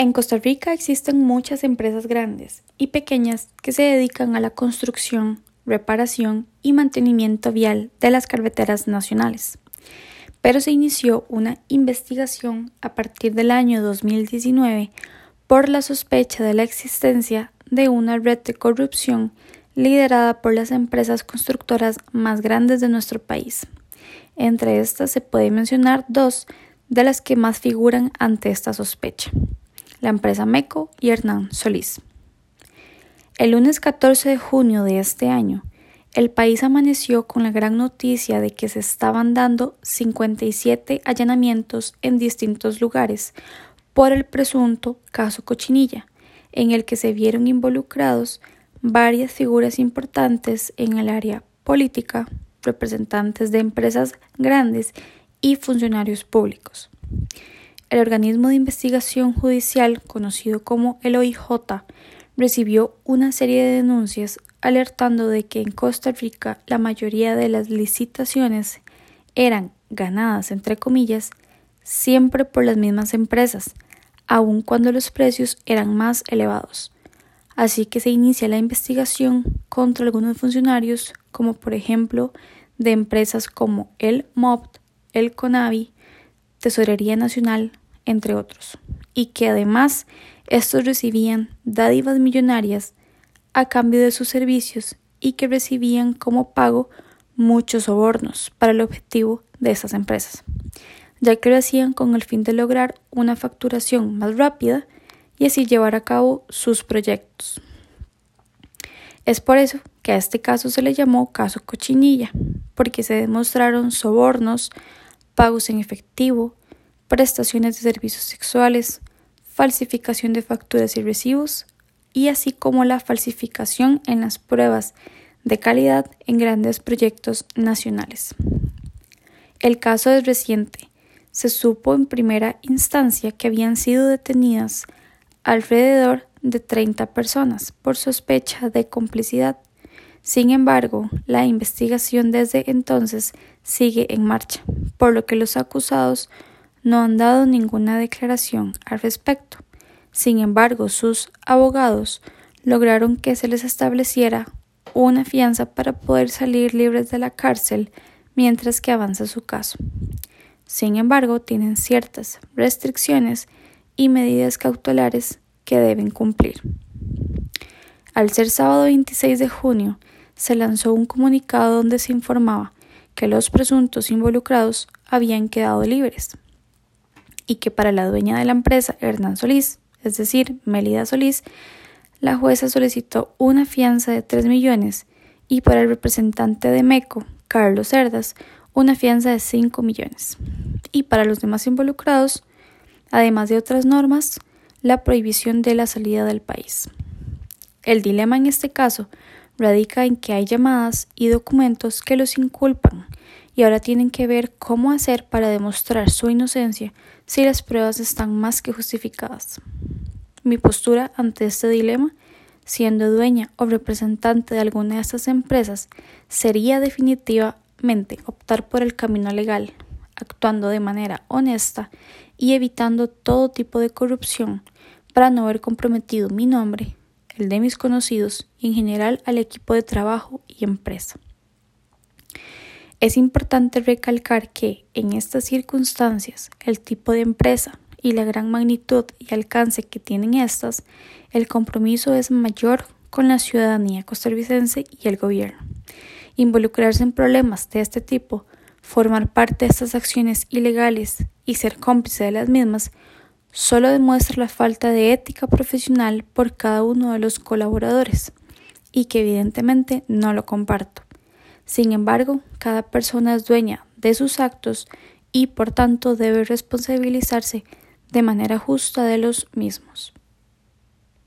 En Costa Rica existen muchas empresas grandes y pequeñas que se dedican a la construcción, reparación y mantenimiento vial de las carreteras nacionales. Pero se inició una investigación a partir del año 2019 por la sospecha de la existencia de una red de corrupción liderada por las empresas constructoras más grandes de nuestro país. Entre estas se puede mencionar dos de las que más figuran ante esta sospecha la empresa MECO y Hernán Solís. El lunes 14 de junio de este año, el país amaneció con la gran noticia de que se estaban dando 57 allanamientos en distintos lugares por el presunto caso Cochinilla, en el que se vieron involucrados varias figuras importantes en el área política, representantes de empresas grandes y funcionarios públicos. El organismo de investigación judicial, conocido como el OIJ, recibió una serie de denuncias alertando de que en Costa Rica la mayoría de las licitaciones eran ganadas, entre comillas, siempre por las mismas empresas, aun cuando los precios eran más elevados. Así que se inicia la investigación contra algunos funcionarios, como por ejemplo de empresas como el MOPT, el CONAVI, Tesorería Nacional, entre otros, y que además estos recibían dádivas millonarias a cambio de sus servicios y que recibían como pago muchos sobornos para el objetivo de estas empresas, ya que lo hacían con el fin de lograr una facturación más rápida y así llevar a cabo sus proyectos. Es por eso que a este caso se le llamó caso cochinilla, porque se demostraron sobornos, pagos en efectivo, prestaciones de servicios sexuales, falsificación de facturas y recibos, y así como la falsificación en las pruebas de calidad en grandes proyectos nacionales. El caso es reciente. Se supo en primera instancia que habían sido detenidas alrededor de 30 personas por sospecha de complicidad. Sin embargo, la investigación desde entonces sigue en marcha, por lo que los acusados no han dado ninguna declaración al respecto. Sin embargo, sus abogados lograron que se les estableciera una fianza para poder salir libres de la cárcel mientras que avanza su caso. Sin embargo, tienen ciertas restricciones y medidas cautelares que deben cumplir. Al ser sábado 26 de junio, se lanzó un comunicado donde se informaba que los presuntos involucrados habían quedado libres y que para la dueña de la empresa, Hernán Solís, es decir, Melida Solís, la jueza solicitó una fianza de 3 millones y para el representante de MECO, Carlos Cerdas, una fianza de 5 millones. Y para los demás involucrados, además de otras normas, la prohibición de la salida del país. El dilema en este caso radica en que hay llamadas y documentos que los inculpan y ahora tienen que ver cómo hacer para demostrar su inocencia si las pruebas están más que justificadas. Mi postura ante este dilema, siendo dueña o representante de alguna de estas empresas, sería definitivamente optar por el camino legal, actuando de manera honesta y evitando todo tipo de corrupción para no haber comprometido mi nombre, el de mis conocidos y en general al equipo de trabajo y empresa. Es importante recalcar que, en estas circunstancias, el tipo de empresa y la gran magnitud y alcance que tienen estas, el compromiso es mayor con la ciudadanía costarricense y el gobierno. Involucrarse en problemas de este tipo, formar parte de estas acciones ilegales y ser cómplice de las mismas, solo demuestra la falta de ética profesional por cada uno de los colaboradores, y que evidentemente no lo comparto. Sin embargo, cada persona es dueña de sus actos y por tanto debe responsabilizarse de manera justa de los mismos.